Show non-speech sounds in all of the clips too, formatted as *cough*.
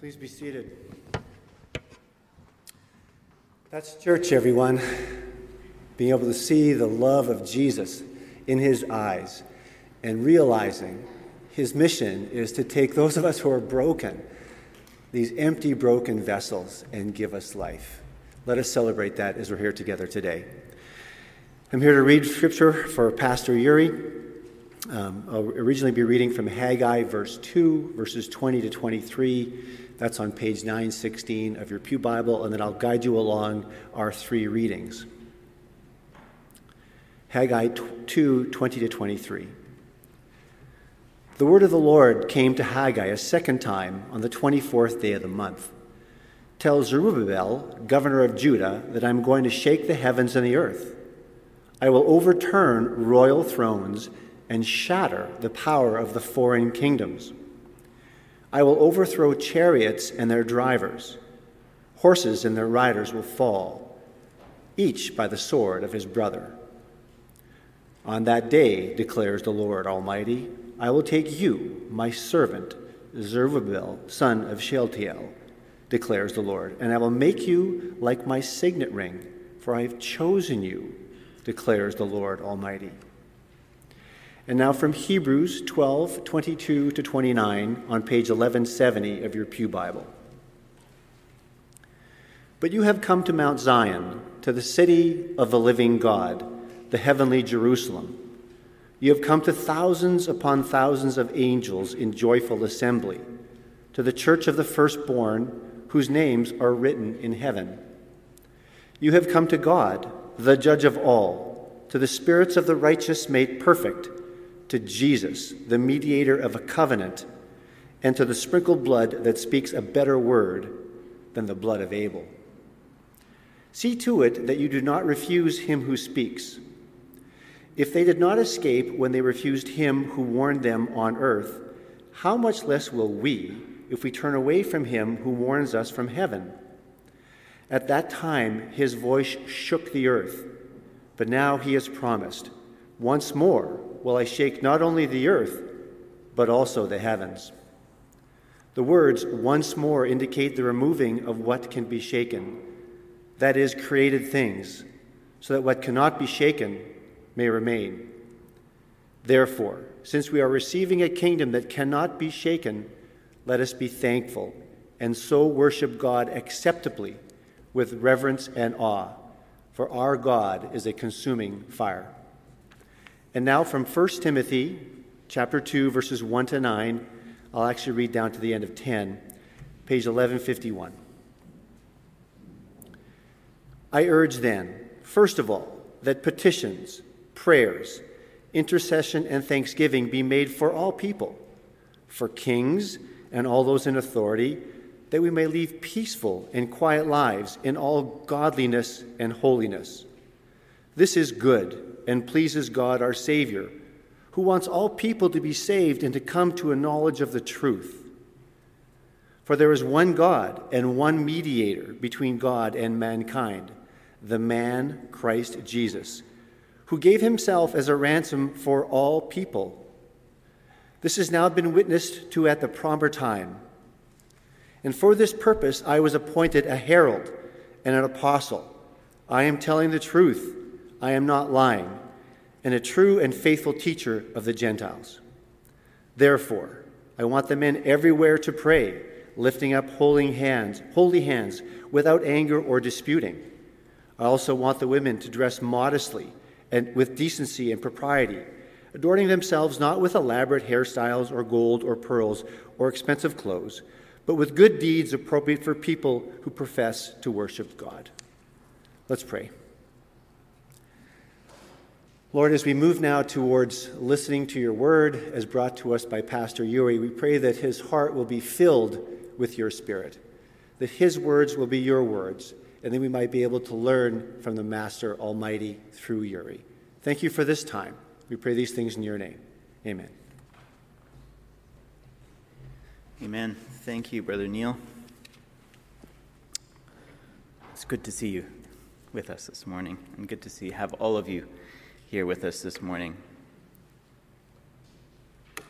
Please be seated. That's church, everyone. Being able to see the love of Jesus in his eyes and realizing his mission is to take those of us who are broken, these empty, broken vessels, and give us life. Let us celebrate that as we're here together today. I'm here to read scripture for Pastor Yuri. Um, I'll originally be reading from Haggai, verse 2, verses 20 to 23. That's on page 916 of your Pew Bible, and then I'll guide you along our three readings. Haggai 2 20 to 23. The word of the Lord came to Haggai a second time on the 24th day of the month. Tell Zerubbabel, governor of Judah, that I'm going to shake the heavens and the earth. I will overturn royal thrones and shatter the power of the foreign kingdoms. I will overthrow chariots and their drivers. Horses and their riders will fall, each by the sword of his brother. On that day, declares the Lord Almighty, I will take you, my servant, Zerubbabel, son of Shealtiel, declares the Lord, and I will make you like my signet ring, for I have chosen you, declares the Lord Almighty. And now from Hebrews 12, 22 to 29 on page 1170 of your Pew Bible. But you have come to Mount Zion, to the city of the living God, the heavenly Jerusalem. You have come to thousands upon thousands of angels in joyful assembly, to the church of the firstborn, whose names are written in heaven. You have come to God, the judge of all, to the spirits of the righteous made perfect to Jesus, the mediator of a covenant, and to the sprinkled blood that speaks a better word than the blood of Abel. See to it that you do not refuse him who speaks. If they did not escape when they refused him who warned them on earth, how much less will we if we turn away from him who warns us from heaven? At that time, his voice shook the earth, but now he has promised, once more will I shake not only the earth, but also the heavens. The words once more indicate the removing of what can be shaken, that is, created things, so that what cannot be shaken may remain. Therefore, since we are receiving a kingdom that cannot be shaken, let us be thankful and so worship God acceptably with reverence and awe, for our God is a consuming fire. And now from 1 Timothy chapter 2 verses 1 to 9, I'll actually read down to the end of 10, page 1151. I urge then, first of all, that petitions, prayers, intercession, and thanksgiving be made for all people, for kings and all those in authority, that we may lead peaceful and quiet lives in all godliness and holiness. This is good and pleases God our Savior, who wants all people to be saved and to come to a knowledge of the truth. For there is one God and one mediator between God and mankind, the man Christ Jesus, who gave himself as a ransom for all people. This has now been witnessed to at the proper time. And for this purpose I was appointed a herald and an apostle. I am telling the truth. I am not lying, and a true and faithful teacher of the Gentiles. Therefore, I want the men everywhere to pray, lifting up holy hands, holy hands, without anger or disputing. I also want the women to dress modestly and with decency and propriety, adorning themselves not with elaborate hairstyles or gold or pearls or expensive clothes, but with good deeds appropriate for people who profess to worship God. Let's pray. Lord, as we move now towards listening to your word as brought to us by Pastor Yuri, we pray that his heart will be filled with your spirit, that his words will be your words, and that we might be able to learn from the Master Almighty through Yuri. Thank you for this time. We pray these things in your name. Amen. Amen. Thank you, Brother Neil. It's good to see you with us this morning, and good to see have all of you here with us this morning. I'm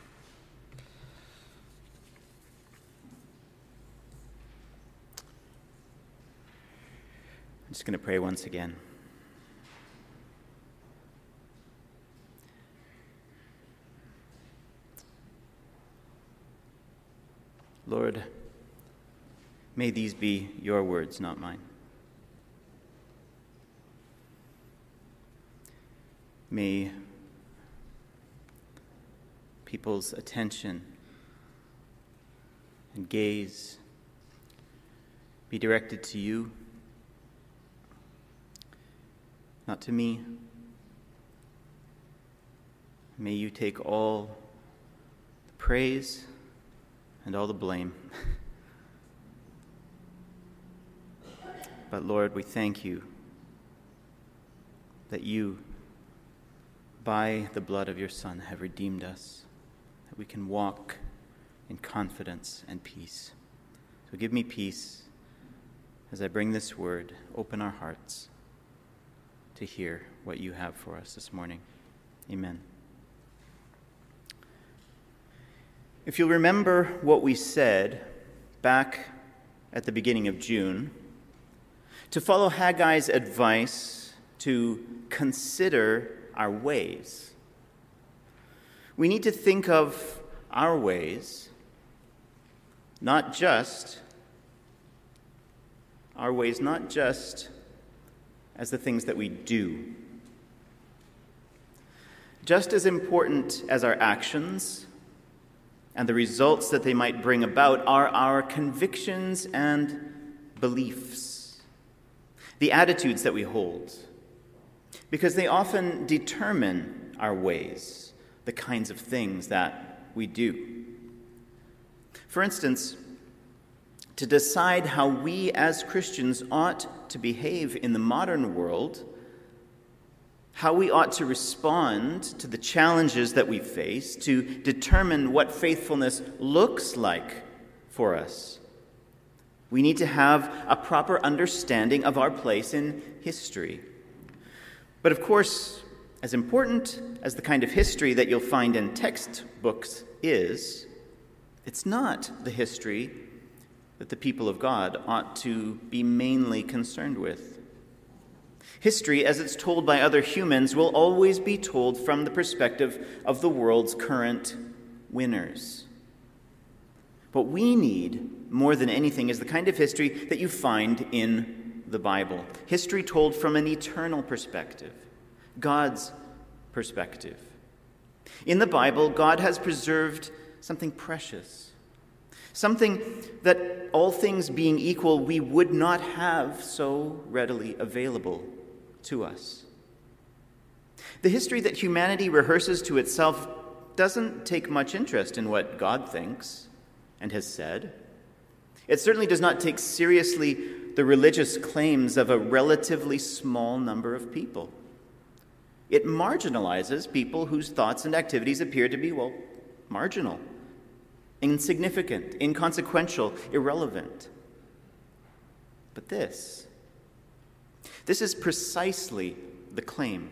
just going to pray once again. Lord, may these be your words, not mine. May people's attention and gaze be directed to you, not to me. May you take all the praise and all the blame. *laughs* but Lord, we thank you that you, by the blood of your Son, have redeemed us, that we can walk in confidence and peace. So give me peace as I bring this word, open our hearts to hear what you have for us this morning. Amen. If you'll remember what we said back at the beginning of June, to follow Haggai's advice to consider our ways, we need to think of our ways not just our ways not just as the things that we do. Just as important as our actions and the results that they might bring about are our convictions and beliefs, the attitudes that we hold, because they often determine our ways, the kinds of things that we do. For instance, to decide how we as Christians ought to behave in the modern world, how we ought to respond to the challenges that we face, to determine what faithfulness looks like for us. We need to have a proper understanding of our place in history. But of course, as important as the kind of history that you'll find in textbooks is, it's not the history that the people of God ought to be mainly concerned with. History, as it's told by other humans, will always be told from the perspective of the world's current winners. What we need more than anything is the kind of history that you find in the Bible history told from an eternal perspective, God's perspective. In the Bible, God has preserved something precious something that, all things being equal, we would not have so readily available to us. The history that humanity rehearses to itself doesn't take much interest in what God thinks and has said. It certainly does not take seriously the religious claims of a relatively small number of people. It marginalizes people whose thoughts and activities appear to be, well, marginal insignificant, inconsequential, irrelevant. But this, this is precisely the claim,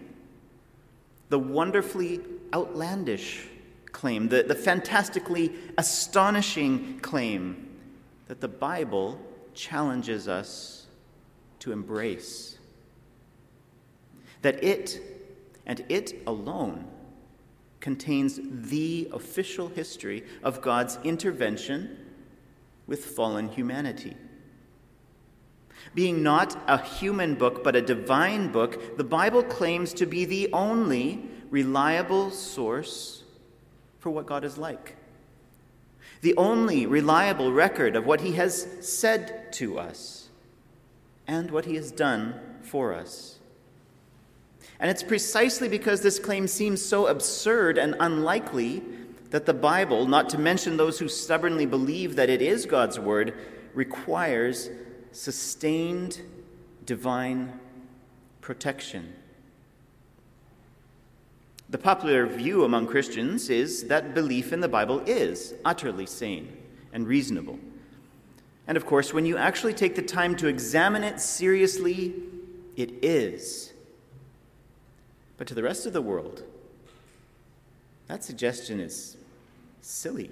the wonderfully outlandish claim, the, the fantastically astonishing claim that the Bible challenges us to embrace. That it, and it alone, contains the official history of God's intervention with fallen humanity. Being not a human book, but a divine book, the Bible claims to be the only reliable source for what God is like. The only reliable record of what He has said to us and what He has done for us. And it's precisely because this claim seems so absurd and unlikely that the Bible, not to mention those who stubbornly believe that it is God's Word, requires sustained divine protection. The popular view among Christians is that belief in the Bible is utterly sane and reasonable. And of course, when you actually take the time to examine it seriously, it is. But to the rest of the world, that suggestion is silly.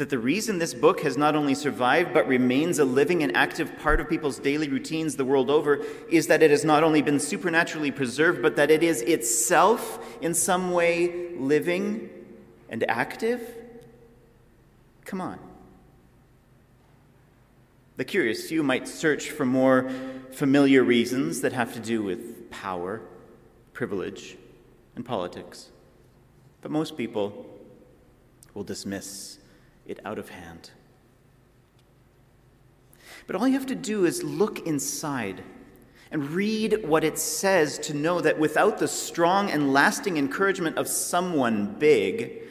That the reason this book has not only survived but remains a living and active part of people's daily routines the world over is that it has not only been supernaturally preserved, but that it is itself in some way living and active? Come on. The curious few might search for more familiar reasons that have to do with power, privilege, and politics. But most people will dismiss it out of hand. But all you have to do is look inside and read what it says to know that without the strong and lasting encouragement of someone big,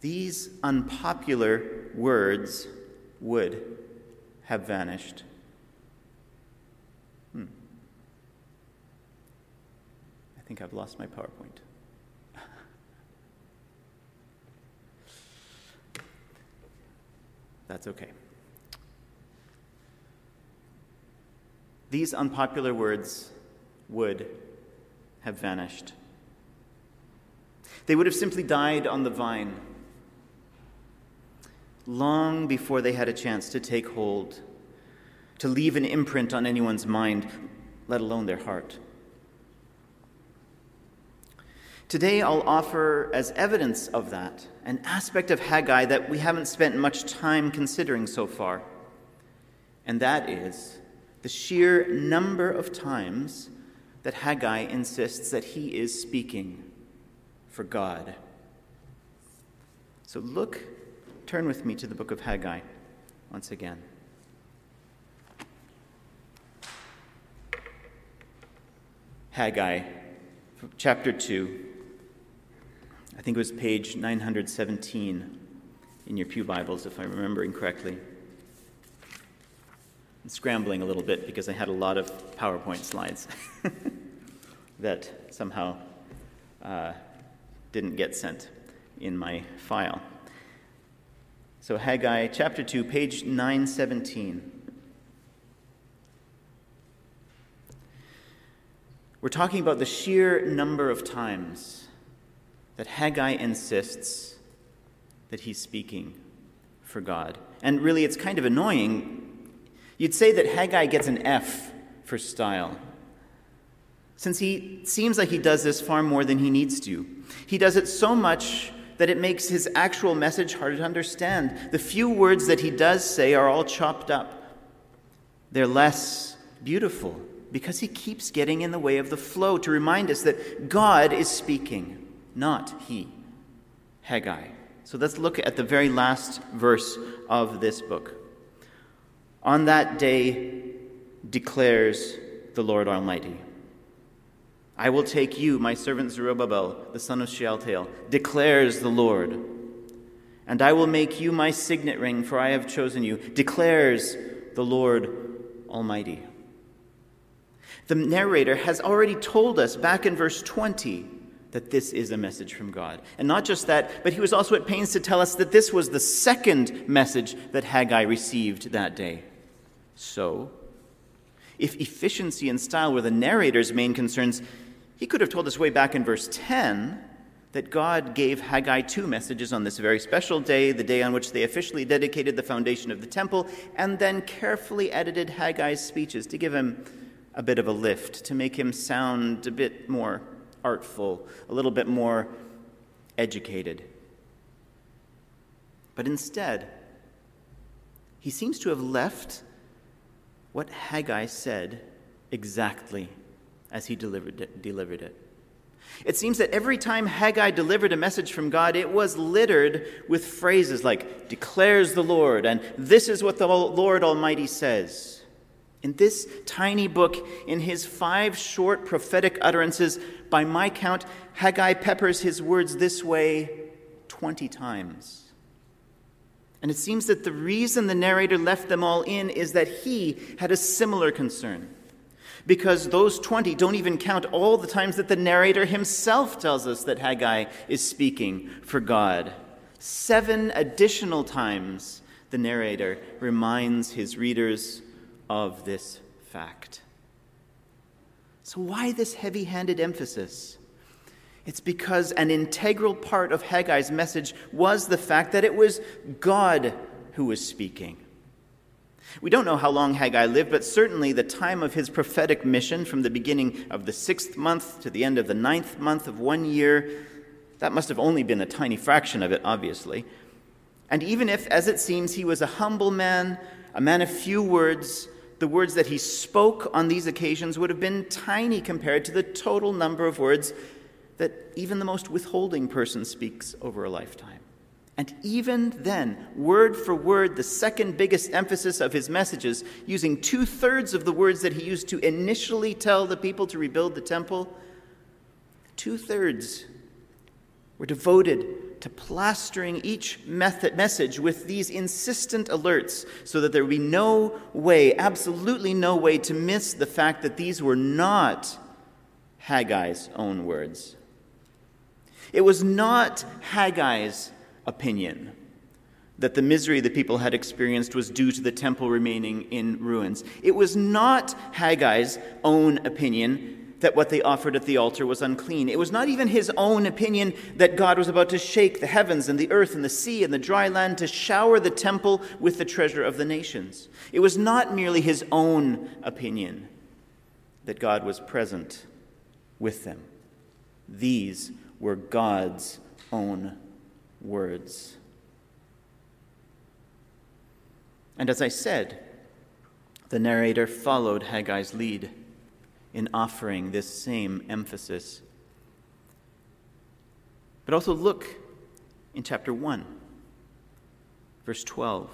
these unpopular words would have vanished. Hmm. I think I've lost my PowerPoint. That's okay. These unpopular words would have vanished. They would have simply died on the vine long before they had a chance to take hold, to leave an imprint on anyone's mind, let alone their heart. Today, I'll offer as evidence of that an aspect of Haggai that we haven't spent much time considering so far, and that is the sheer number of times that Haggai insists that he is speaking for God. So look, turn with me to the book of Haggai once again. Haggai, chapter 2. I think it was page 917 in your Pew Bibles, if I'm remembering correctly. I'm scrambling a little bit because I had a lot of PowerPoint slides *laughs* that somehow uh, didn't get sent in my file. So, Haggai chapter 2, page 917. We're talking about the sheer number of times that Haggai insists that he's speaking for God. And really, it's kind of annoying. You'd say that Haggai gets an F for style, since he seems like he does this far more than he needs to. He does it so much that it makes his actual message harder to understand. The few words that he does say are all chopped up, they're less beautiful because he keeps getting in the way of the flow to remind us that God is speaking not he, Haggai. So let's look at the very last verse of this book. On that day declares the Lord Almighty. I will take you, my servant Zerubbabel, the son of Shealtiel, declares the Lord. And I will make you my signet ring, for I have chosen you, declares the Lord Almighty. The narrator has already told us back in verse 20 that this is a message from God. And not just that, but he was also at pains to tell us that this was the second message that Haggai received that day. So, if efficiency and style were the narrator's main concerns, he could have told us way back in verse 10 that God gave Haggai two messages on this very special day, the day on which they officially dedicated the foundation of the temple, and then carefully edited Haggai's speeches to give him a bit of a lift, to make him sound a bit more artful, a little bit more educated. But instead, he seems to have left what Haggai said exactly as he delivered it. Delivered it. It seems that every time Haggai delivered a message from God, it was littered with phrases like, declares the Lord, and this is what the Lord Almighty says. In this tiny book, in his five short prophetic utterances, by my count, Haggai peppers his words this way 20 times. And it seems that the reason the narrator left them all in is that he had a similar concern. Because those 20 don't even count all the times that the narrator himself tells us that Haggai is speaking for God. Seven additional times the narrator reminds his readers of this fact. So, why this heavy handed emphasis? It's because an integral part of Haggai's message was the fact that it was God who was speaking. We don't know how long Haggai lived, but certainly the time of his prophetic mission, from the beginning of the sixth month to the end of the ninth month of one year, that must have only been a tiny fraction of it, obviously. And even if, as it seems, he was a humble man, a man of few words, the words that he spoke on these occasions would have been tiny compared to the total number of words that even the most withholding person speaks over a lifetime. And even then, word for word, the second biggest emphasis of his messages, using two thirds of the words that he used to initially tell the people to rebuild the temple, two thirds were devoted to plastering each method, message with these insistent alerts so that there would be no way, absolutely no way, to miss the fact that these were not Haggai's own words. It was not Haggai's opinion that the misery the people had experienced was due to the temple remaining in ruins. It was not Haggai's own opinion that what they offered at the altar was unclean. It was not even his own opinion that God was about to shake the heavens and the earth and the sea and the dry land to shower the temple with the treasure of the nations. It was not merely his own opinion that God was present with them. These were God's own words. And as I said, the narrator followed Haggai's lead in offering this same emphasis. But also look in chapter 1, verse 12,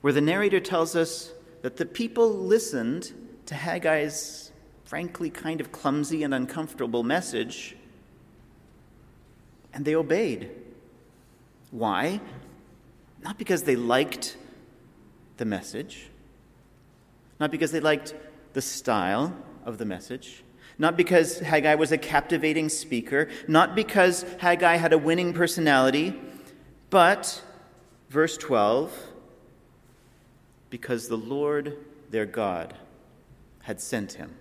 where the narrator tells us that the people listened to Haggai's frankly kind of clumsy and uncomfortable message and they obeyed. Why? Not because they liked the message, not because they liked the style of the message, not because Haggai was a captivating speaker, not because Haggai had a winning personality, but, verse 12, because the Lord their God had sent him.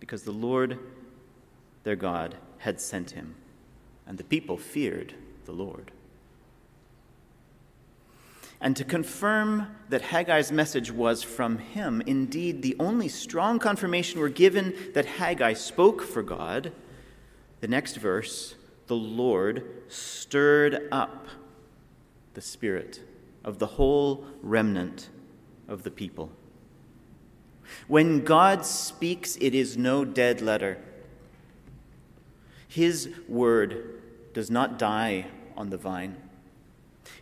Because the Lord their God had sent him, and the people feared the Lord. And to confirm that Haggai's message was from him, indeed, the only strong confirmation we're given that Haggai spoke for God, the next verse, the Lord stirred up the spirit of the whole remnant of the people. When God speaks, it is no dead letter. His word does not die on the vine.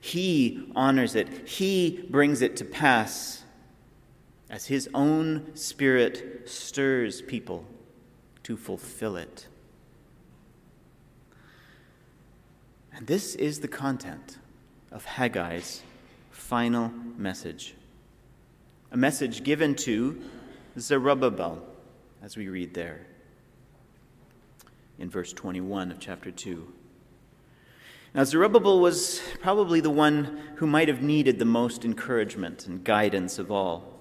He honors it, He brings it to pass as His own Spirit stirs people to fulfill it. And this is the content of Haggai's final message. A message given to Zerubbabel, as we read there in verse 21 of chapter 2. Now, Zerubbabel was probably the one who might have needed the most encouragement and guidance of all.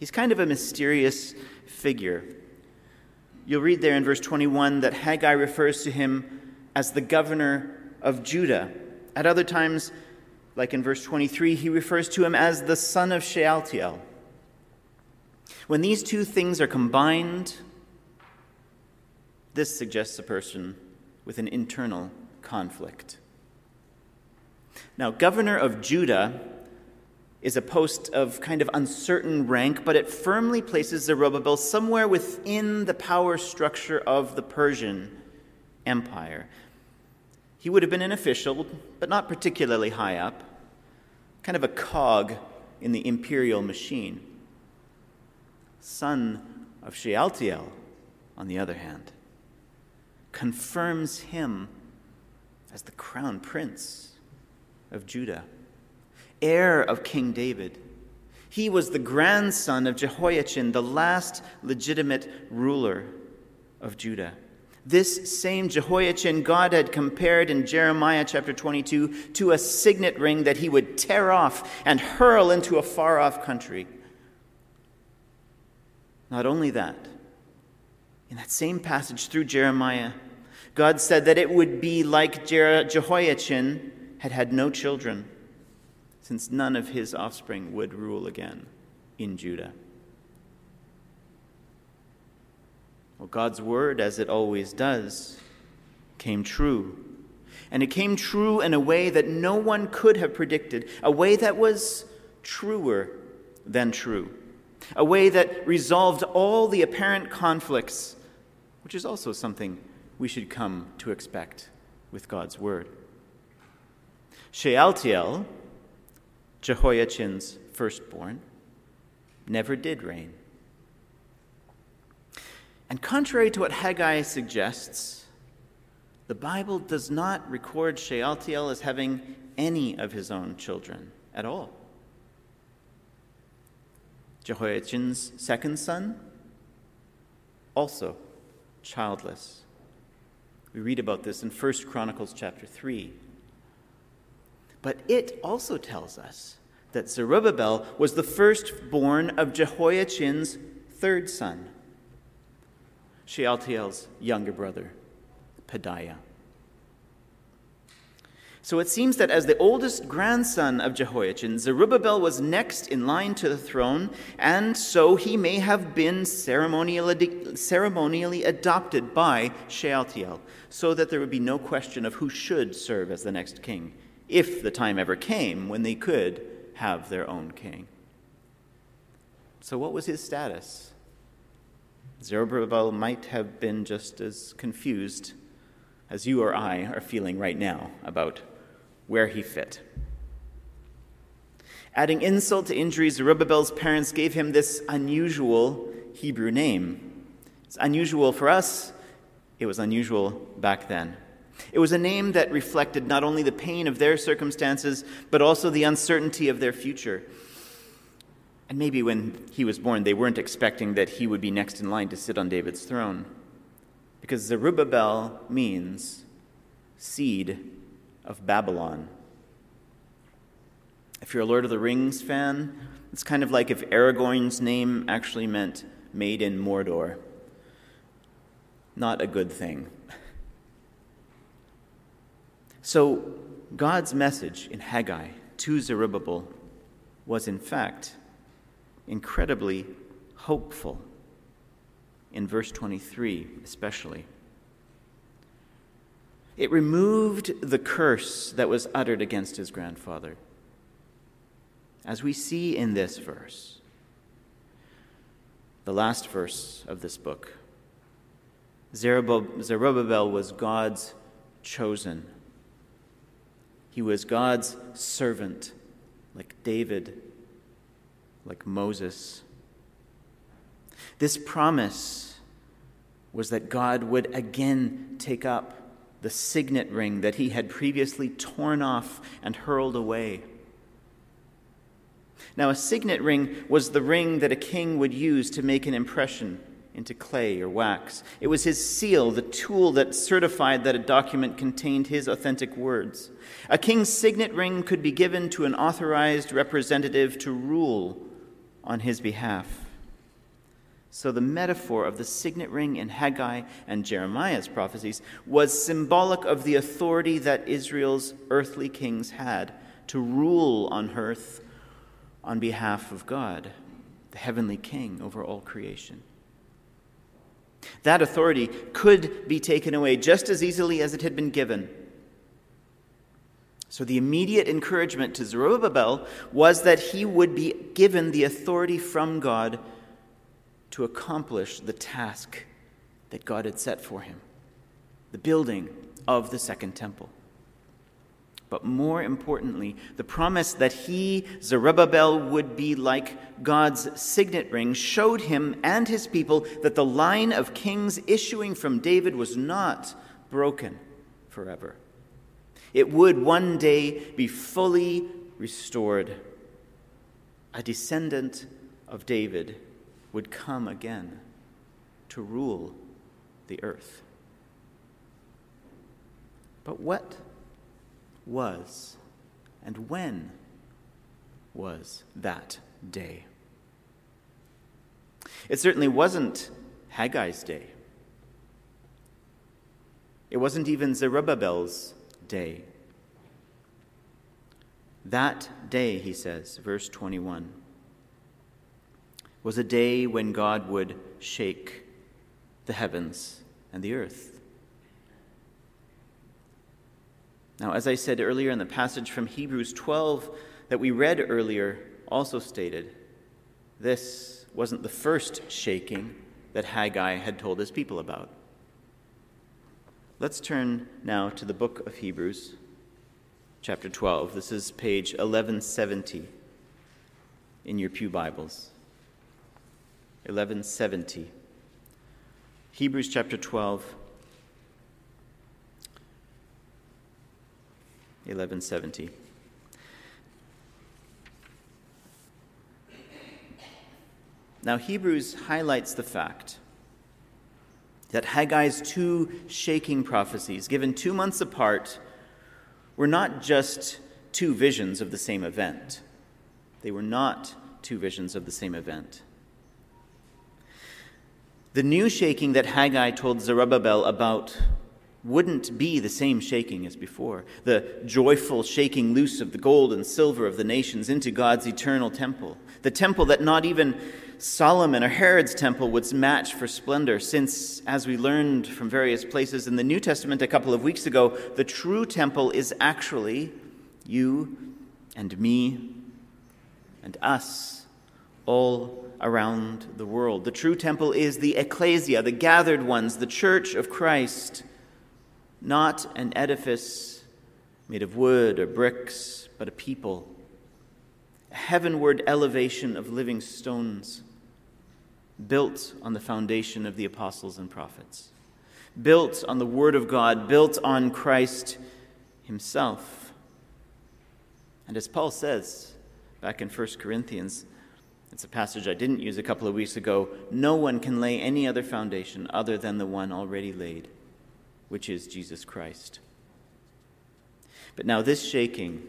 He's kind of a mysterious figure. You'll read there in verse 21 that Haggai refers to him as the governor of Judah. At other times, like in verse 23, he refers to him as the son of Shealtiel. When these two things are combined, this suggests a person with an internal conflict. Now, governor of Judah is a post of kind of uncertain rank, but it firmly places Zerubbabel somewhere within the power structure of the Persian Empire. He would have been an official, but not particularly high up, kind of a cog in the imperial machine. Son of Shealtiel, on the other hand confirms him as the crown prince of Judah, heir of King David. He was the grandson of Jehoiachin, the last legitimate ruler of Judah. This same Jehoiachin, God had compared in Jeremiah chapter 22 to a signet ring that he would tear off and hurl into a far off country. Not only that, in that same passage through Jeremiah, God said that it would be like Jehoiachin had had no children, since none of his offspring would rule again in Judah. Well, God's word, as it always does, came true. And it came true in a way that no one could have predicted, a way that was truer than true, a way that resolved all the apparent conflicts, which is also something we should come to expect with God's word. Shealtiel, Jehoiachin's firstborn, never did reign. And contrary to what Haggai suggests, the Bible does not record Shealtiel as having any of his own children at all. Jehoiachin's second son, also childless. We read about this in 1 Chronicles chapter 3. But it also tells us that Zerubbabel was the firstborn of Jehoiachin's third son, Shealtiel's younger brother, Pedaiah. So it seems that as the oldest grandson of Jehoiachin, Zerubbabel was next in line to the throne, and so he may have been ceremonially, ceremonially adopted by Shealtiel, so that there would be no question of who should serve as the next king, if the time ever came when they could have their own king. So, what was his status? Zerubbabel might have been just as confused as you or I are feeling right now about where he fit. Adding insult to injury, Zerubbabel's parents gave him this unusual Hebrew name. It's unusual for us, it was unusual back then. It was a name that reflected not only the pain of their circumstances, but also the uncertainty of their future. And maybe when he was born, they weren't expecting that he would be next in line to sit on David's throne. Because Zerubbabel means seed of Babylon. If you're a Lord of the Rings fan, it's kind of like if Aragorn's name actually meant made in Mordor. Not a good thing. So, God's message in Haggai to Zerubbabel was, in fact, incredibly hopeful, in verse 23 especially. It removed the curse that was uttered against his grandfather. As we see in this verse, the last verse of this book, Zerubbabel was God's chosen. He was God's servant, like David, like Moses. This promise was that God would again take up the signet ring that he had previously torn off and hurled away. Now, a signet ring was the ring that a king would use to make an impression into clay or wax. It was his seal, the tool that certified that a document contained his authentic words. A king's signet ring could be given to an authorized representative to rule on his behalf. So, the metaphor of the signet ring in Haggai and Jeremiah's prophecies was symbolic of the authority that Israel's earthly kings had to rule on earth on behalf of God, the heavenly king over all creation. That authority could be taken away just as easily as it had been given. So, the immediate encouragement to Zerubbabel was that he would be given the authority from God to accomplish the task that God had set for him the building of the second temple. But more importantly, the promise that he, Zerubbabel, would be like God's signet ring showed him and his people that the line of kings issuing from David was not broken forever. It would one day be fully restored. A descendant of David would come again to rule the earth. But what was and when was that day? It certainly wasn't Haggai's day. It wasn't even Zerubbabel's day. That day, he says, verse 21, was a day when God would shake the heavens and the earth. Now, as I said earlier in the passage from Hebrews 12 that we read earlier, also stated this wasn't the first shaking that Haggai had told his people about. Let's turn now to the book of Hebrews, chapter 12. This is page 1170 in your Pew Bibles. 1170. Hebrews chapter 12. 1170. Now, Hebrews highlights the fact that Haggai's two shaking prophecies, given two months apart, were not just two visions of the same event. They were not two visions of the same event. The new shaking that Haggai told Zerubbabel about wouldn't be the same shaking as before. The joyful shaking loose of the gold and silver of the nations into God's eternal temple. The temple that not even Solomon or Herod's temple would match for splendor, since, as we learned from various places in the New Testament a couple of weeks ago, the true temple is actually you and me and us, all around the world. The true temple is the ecclesia, the gathered ones, the church of Christ, not an edifice made of wood or bricks, but a people, a heavenward elevation of living stones built on the foundation of the apostles and prophets, built on the Word of God, built on Christ Himself. And as Paul says back in 1 Corinthians, it's a passage I didn't use a couple of weeks ago. No one can lay any other foundation other than the one already laid, which is Jesus Christ. But now, this shaking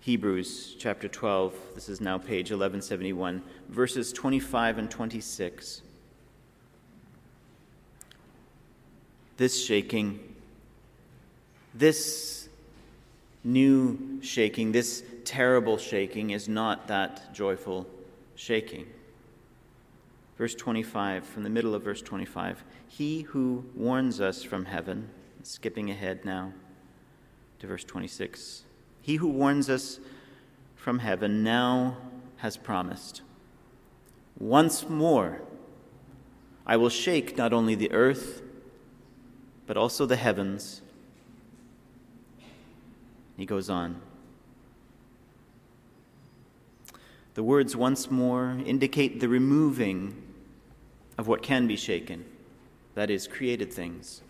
Hebrews chapter 12, this is now page 1171, verses 25 and 26. This shaking, this new shaking, this terrible shaking is not that joyful shaking. Verse 25, from the middle of verse 25 He who warns us from heaven, skipping ahead now to verse 26 he who warns us from heaven now has promised. Once more, I will shake not only the earth, but also the heavens. He goes on. The words once more indicate the removing of what can be shaken, that is, created things,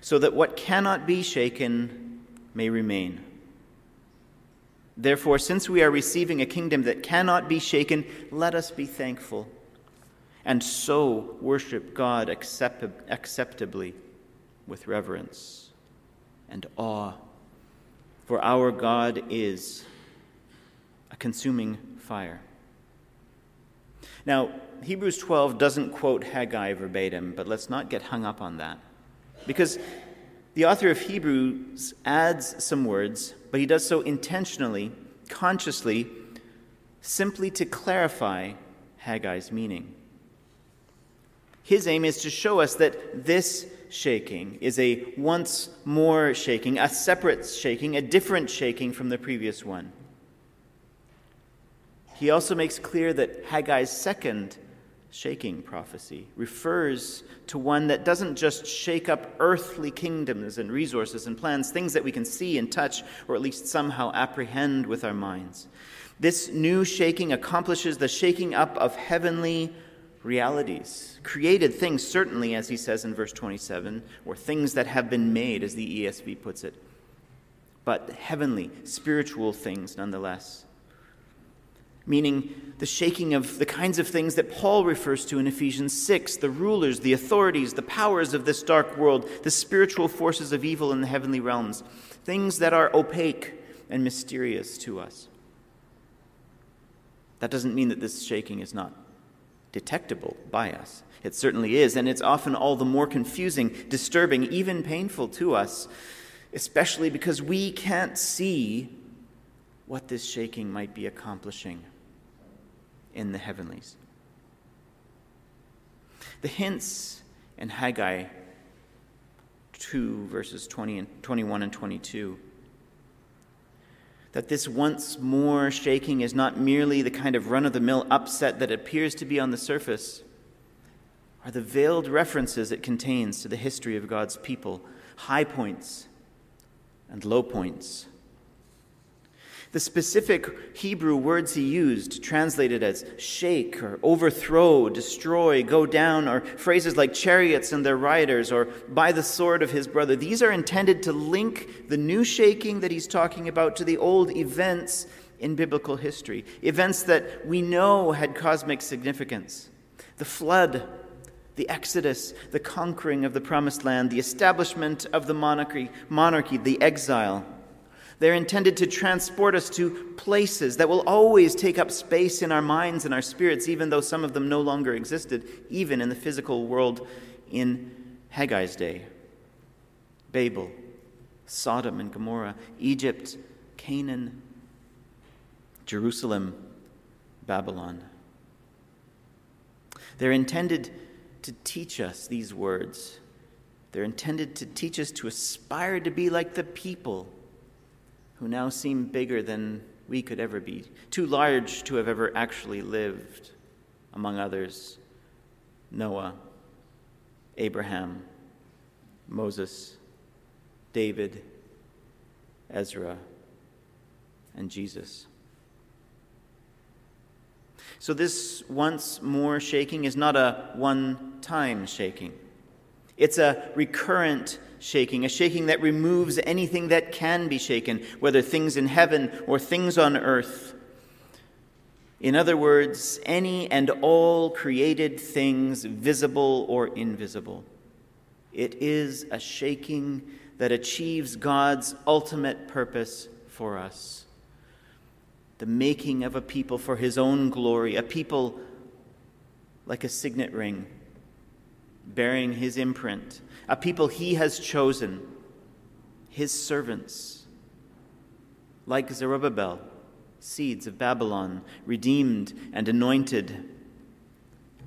so that what cannot be shaken may remain. Therefore, since we are receiving a kingdom that cannot be shaken, let us be thankful and so worship God accept- acceptably with reverence and awe. For our God is a consuming fire. Now, Hebrews 12 doesn't quote Haggai verbatim, but let's not get hung up on that. Because the author of Hebrews adds some words, but he does so intentionally, consciously, simply to clarify Haggai's meaning. His aim is to show us that this shaking is a once more shaking, a separate shaking, a different shaking from the previous one. He also makes clear that Haggai's second shaking prophecy refers to one that doesn't just shake up earthly kingdoms and resources and plans, things that we can see and touch, or at least somehow apprehend with our minds. This new shaking accomplishes the shaking up of heavenly realities, created things, certainly, as he says in verse 27, or things that have been made, as the ESV puts it, but heavenly, spiritual things nonetheless meaning the shaking of the kinds of things that Paul refers to in Ephesians 6 the rulers, the authorities, the powers of this dark world, the spiritual forces of evil in the heavenly realms, things that are opaque and mysterious to us. That doesn't mean that this shaking is not detectable by us. It certainly is, and it's often all the more confusing, disturbing, even painful to us, especially because we can't see what this shaking might be accomplishing in the heavenlies. The hints in Haggai 2, verses 20 and 21 and 22 that this once more shaking is not merely the kind of run of the mill upset that appears to be on the surface, are the veiled references it contains to the history of God's people, high points and low points. The specific Hebrew words he used, translated as shake or overthrow, destroy, go down, or phrases like chariots and their riders or by the sword of his brother, these are intended to link the new shaking that he's talking about to the old events in biblical history, events that we know had cosmic significance. The flood, the exodus, the conquering of the promised land, the establishment of the monarchy, monarchy the exile. They're intended to transport us to places that will always take up space in our minds and our spirits, even though some of them no longer existed, even in the physical world in Haggai's day. Babel, Sodom and Gomorrah, Egypt, Canaan, Jerusalem, Babylon. They're intended to teach us these words. They're intended to teach us to aspire to be like the people who now seem bigger than we could ever be, too large to have ever actually lived, among others Noah, Abraham, Moses, David, Ezra, and Jesus. So, this once more shaking is not a one time shaking. It's a recurrent shaking, a shaking that removes anything that can be shaken, whether things in heaven or things on earth. In other words, any and all created things, visible or invisible. It is a shaking that achieves God's ultimate purpose for us the making of a people for his own glory, a people like a signet ring bearing his imprint, a people he has chosen, his servants, like Zerubbabel, seeds of Babylon, redeemed and anointed,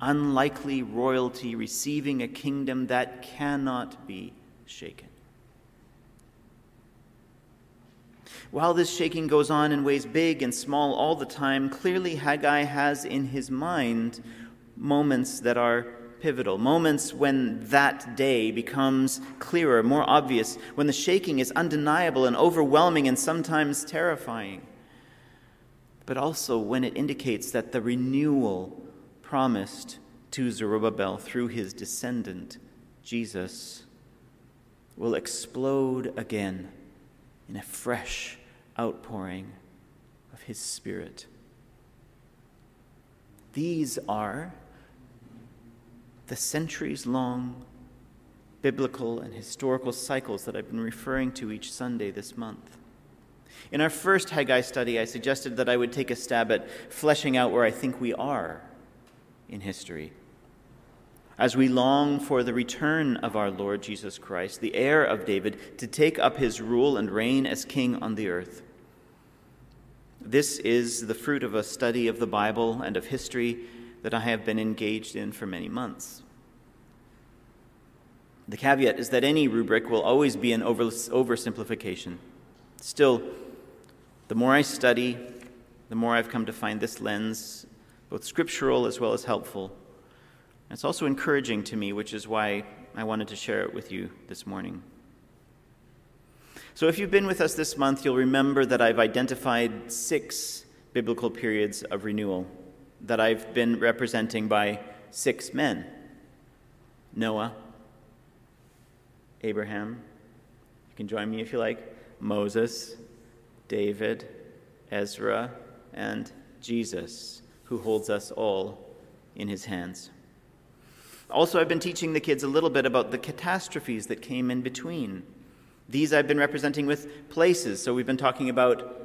unlikely royalty receiving a kingdom that cannot be shaken. While this shaking goes on in ways big and small all the time, clearly Haggai has in his mind moments that are pivotal, moments when that day becomes clearer, more obvious, when the shaking is undeniable and overwhelming and sometimes terrifying, but also when it indicates that the renewal promised to Zerubbabel through his descendant, Jesus, will explode again in a fresh outpouring of his Spirit. These are the centuries long biblical and historical cycles that I've been referring to each Sunday this month. In our first Haggai study, I suggested that I would take a stab at fleshing out where I think we are in history. As we long for the return of our Lord Jesus Christ, the heir of David, to take up his rule and reign as king on the earth. This is the fruit of a study of the Bible and of history that I have been engaged in for many months. The caveat is that any rubric will always be an over, oversimplification. Still, the more I study, the more I've come to find this lens both scriptural as well as helpful. It's also encouraging to me, which is why I wanted to share it with you this morning. So, if you've been with us this month, you'll remember that I've identified six biblical periods of renewal that I've been representing by six men Noah, Abraham, you can join me if you like, Moses, David, Ezra, and Jesus, who holds us all in his hands. Also, I've been teaching the kids a little bit about the catastrophes that came in between. These I've been representing with places. So we've been talking about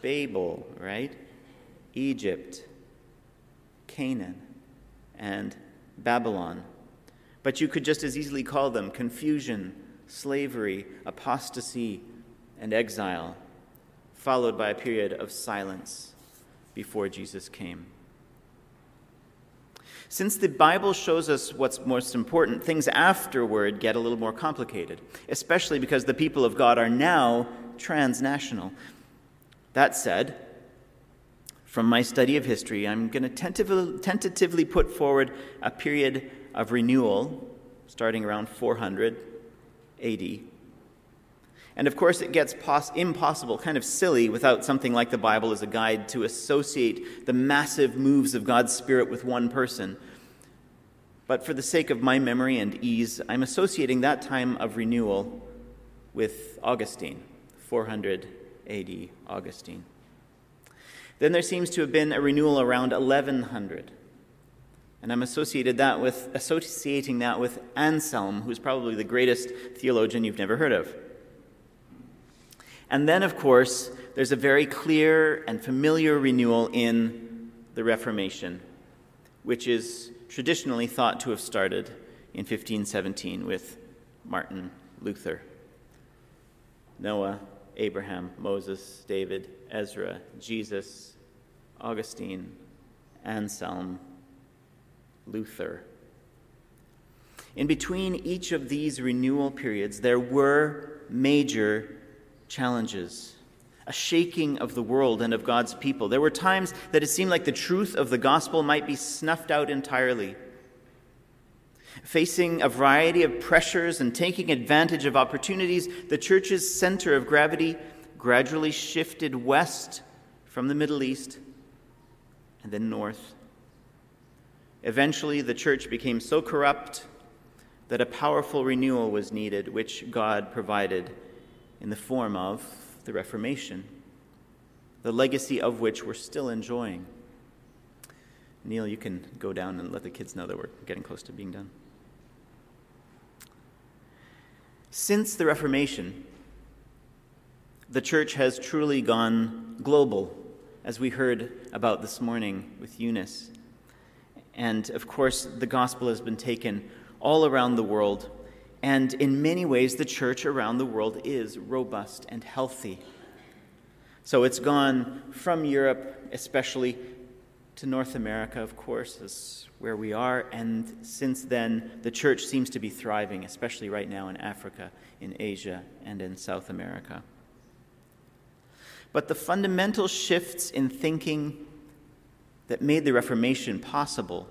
Babel, right? Egypt, Canaan, and Babylon. But you could just as easily call them confusion, slavery, apostasy, and exile, followed by a period of silence before Jesus came. Since the Bible shows us what's most important, things afterward get a little more complicated, especially because the people of God are now transnational. That said, from my study of history, I'm going to tentatively, put forward a period of renewal starting around 400 AD. And of course, it gets pos- impossible, kind of silly, without something like the Bible as a guide to associate the massive moves of God's Spirit with one person. But for the sake of my memory and ease, I'm associating that time of renewal with Augustine, 400 AD, Augustine. Then there seems to have been a renewal around 1100. And I'm associated that with associating that with Anselm, who's probably the greatest theologian you've never heard of. And then, of course, there's a very clear and familiar renewal in the Reformation, which is traditionally thought to have started in 1517 with Martin Luther. Noah, Abraham, Moses, David, Ezra, Jesus, Augustine, Anselm, Luther. In between each of these renewal periods, there were major challenges, a shaking of the world and of God's people. There were times that it seemed like the truth of the gospel might be snuffed out entirely. Facing a variety of pressures and taking advantage of opportunities, the church's center of gravity gradually shifted west from the Middle East and then north. Eventually, the church became so corrupt that a powerful renewal was needed, which God provided in the form of the Reformation, the legacy of which we're still enjoying. Neil, you can go down and let the kids know that we're getting close to being done. Since the Reformation, the church has truly gone global, as we heard about this morning with Eunice. And of course, the gospel has been taken all around the world and in many ways, the church around the world is robust and healthy. So it's gone from Europe, especially, to North America, of course, is where we are. And since then, the church seems to be thriving, especially right now in Africa, in Asia, and in South America. But the fundamental shifts in thinking that made the Reformation possible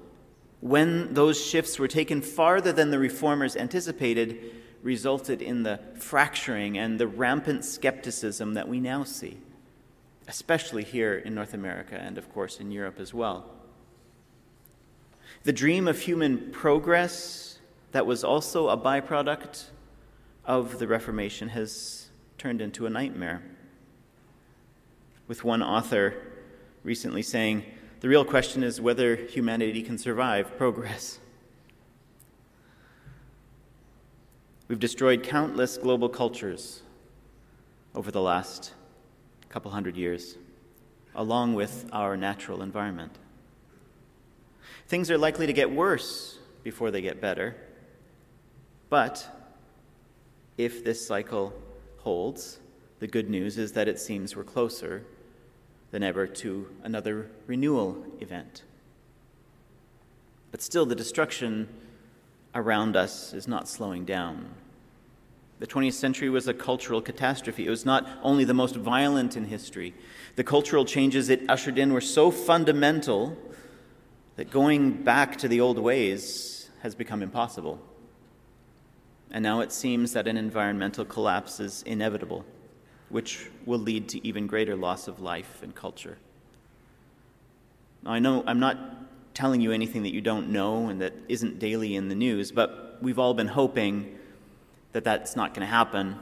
when those shifts were taken farther than the reformers anticipated, resulted in the fracturing and the rampant skepticism that we now see, especially here in North America and, of course, in Europe as well. The dream of human progress that was also a byproduct of the Reformation has turned into a nightmare. With one author recently saying, the real question is whether humanity can survive progress. We've destroyed countless global cultures over the last couple hundred years, along with our natural environment. Things are likely to get worse before they get better, but if this cycle holds, the good news is that it seems we're closer than ever to another renewal event. But still, the destruction around us is not slowing down. The 20th century was a cultural catastrophe. It was not only the most violent in history, the cultural changes it ushered in were so fundamental that going back to the old ways has become impossible. And now it seems that an environmental collapse is inevitable which will lead to even greater loss of life and culture. I know I'm not telling you anything that you don't know and that isn't daily in the news, but we've all been hoping that that's not going to happen,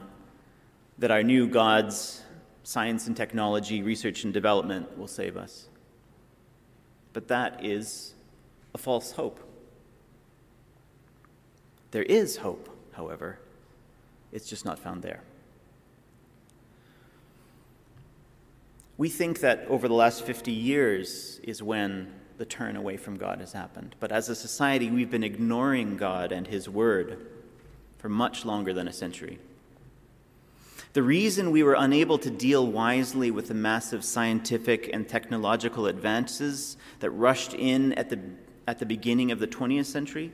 that our new gods, science and technology, research and development, will save us. But that is a false hope. There is hope, however, it's just not found there. We think that over the last 50 years is when the turn away from God has happened. But as a society, we've been ignoring God and His Word for much longer than a century. The reason we were unable to deal wisely with the massive scientific and technological advances that rushed in at the, at the beginning of the 20th century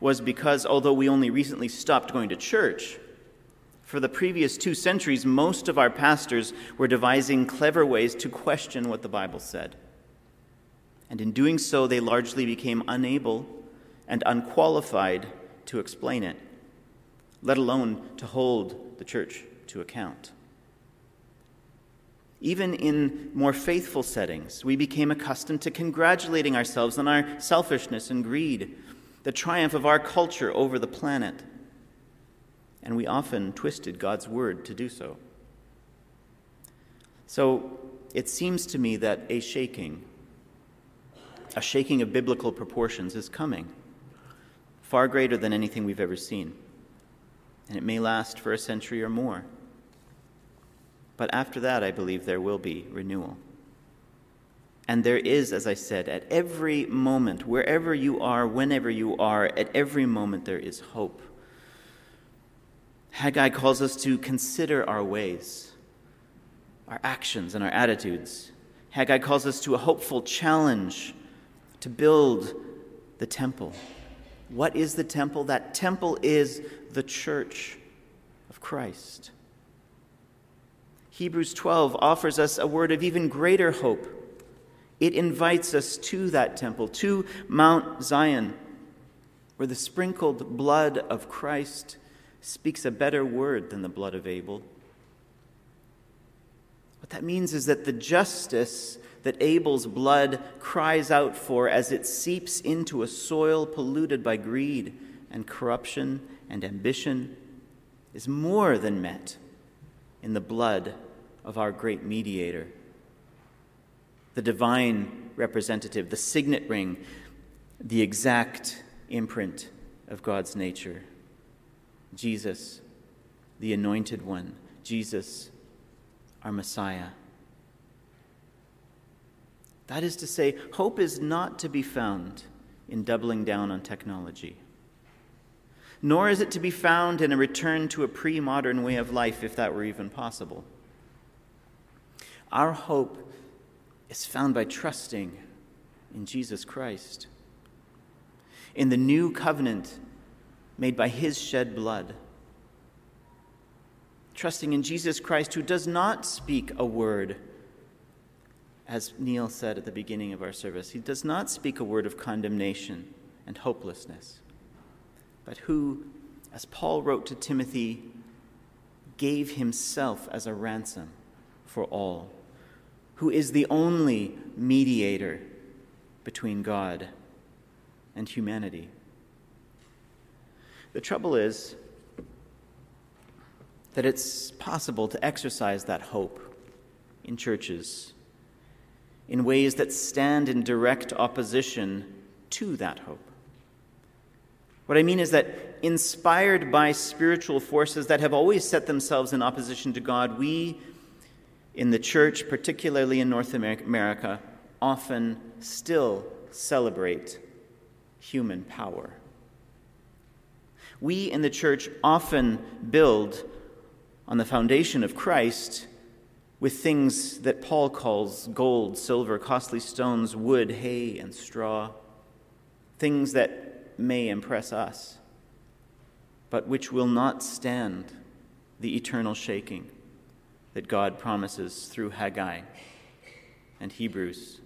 was because, although we only recently stopped going to church, for the previous two centuries, most of our pastors were devising clever ways to question what the Bible said. And in doing so, they largely became unable and unqualified to explain it, let alone to hold the church to account. Even in more faithful settings, we became accustomed to congratulating ourselves on our selfishness and greed, the triumph of our culture over the planet and we often twisted God's word to do so. So it seems to me that a shaking, a shaking of biblical proportions, is coming, far greater than anything we've ever seen. And it may last for a century or more. But after that, I believe there will be renewal. And there is, as I said, at every moment, wherever you are, whenever you are, at every moment there is hope. Haggai calls us to consider our ways, our actions, and our attitudes. Haggai calls us to a hopeful challenge to build the temple. What is the temple? That temple is the church of Christ. Hebrews 12 offers us a word of even greater hope. It invites us to that temple, to Mount Zion, where the sprinkled blood of Christ speaks a better word than the blood of Abel. What that means is that the justice that Abel's blood cries out for as it seeps into a soil polluted by greed and corruption and ambition is more than met in the blood of our great mediator, the divine representative, the signet ring, the exact imprint of God's nature. Jesus, the Anointed One, Jesus, our Messiah. That is to say, hope is not to be found in doubling down on technology, nor is it to be found in a return to a pre modern way of life, if that were even possible. Our hope is found by trusting in Jesus Christ, in the new covenant made by his shed blood. Trusting in Jesus Christ, who does not speak a word, as Neil said at the beginning of our service, he does not speak a word of condemnation and hopelessness, but who, as Paul wrote to Timothy, gave himself as a ransom for all, who is the only mediator between God and humanity. The trouble is that it's possible to exercise that hope in churches in ways that stand in direct opposition to that hope. What I mean is that, inspired by spiritual forces that have always set themselves in opposition to God, we in the church, particularly in North America, often still celebrate human power. We in the church often build on the foundation of Christ with things that Paul calls gold, silver, costly stones, wood, hay, and straw, things that may impress us, but which will not stand the eternal shaking that God promises through Haggai and Hebrews.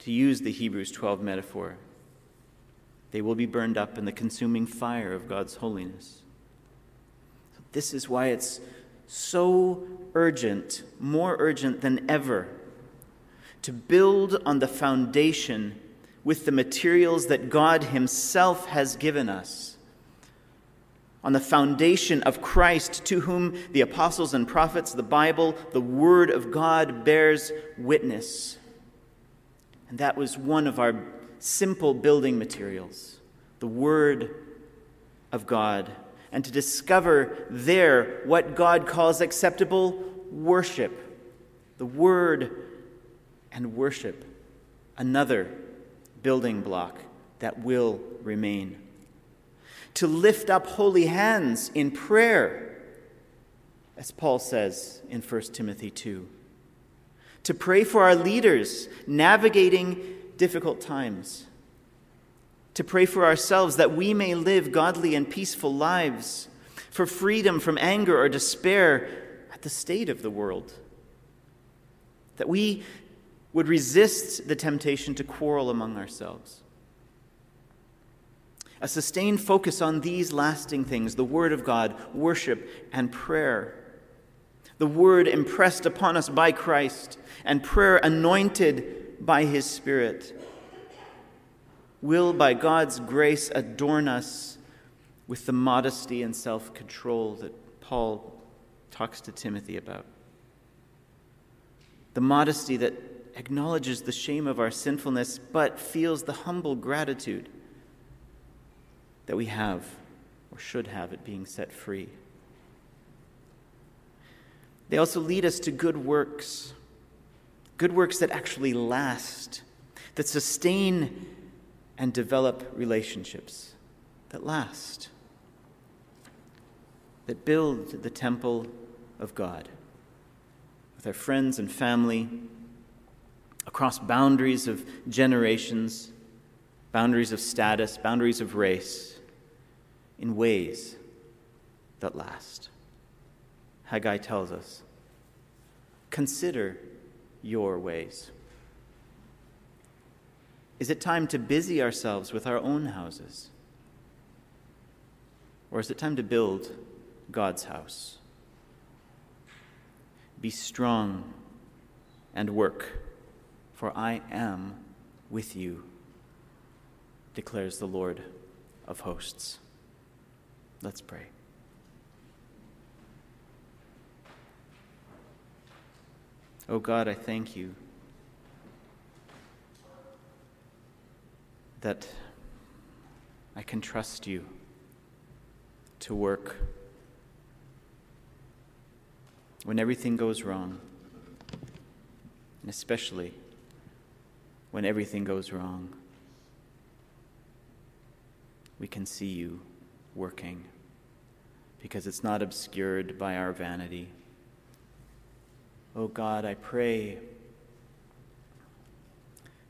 To use the Hebrews 12 metaphor, they will be burned up in the consuming fire of God's holiness. This is why it's so urgent, more urgent than ever, to build on the foundation with the materials that God Himself has given us. On the foundation of Christ, to whom the apostles and prophets, the Bible, the Word of God bears witness. And that was one of our simple building materials, the Word of God, and to discover there what God calls acceptable worship, the Word and worship another building block that will remain. To lift up holy hands in prayer, as Paul says in 1 Timothy 2. To pray for our leaders navigating difficult times. To pray for ourselves that we may live godly and peaceful lives, for freedom from anger or despair at the state of the world. That we would resist the temptation to quarrel among ourselves. A sustained focus on these lasting things the Word of God, worship, and prayer. The Word impressed upon us by Christ, and prayer anointed by His Spirit will, by God's grace, adorn us with the modesty and self control that Paul talks to Timothy about. The modesty that acknowledges the shame of our sinfulness, but feels the humble gratitude that we have or should have at being set free. They also lead us to good works, good works that actually last, that sustain and develop relationships that last, that build the temple of God with our friends and family across boundaries of generations, boundaries of status, boundaries of race, in ways that last. Haggai tells us consider your ways. Is it time to busy ourselves with our own houses? Or is it time to build God's house? Be strong and work for I am with you, declares the Lord of hosts. Let's pray. Oh God, I thank you that I can trust you to work when everything goes wrong, and especially when everything goes wrong, we can see you working because it's not obscured by our vanity. Oh God, I pray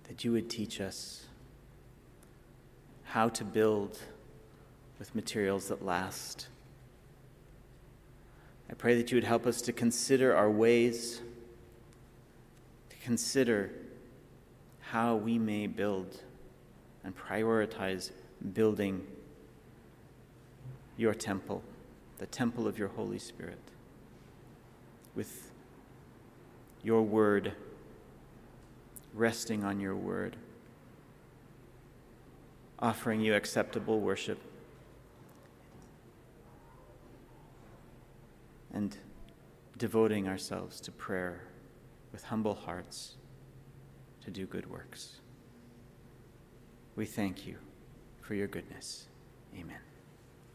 that you would teach us how to build with materials that last. I pray that you would help us to consider our ways, to consider how we may build and prioritize building your temple, the temple of your Holy Spirit, with your word, resting on your word, offering you acceptable worship, and devoting ourselves to prayer with humble hearts to do good works. We thank you for your goodness. Amen.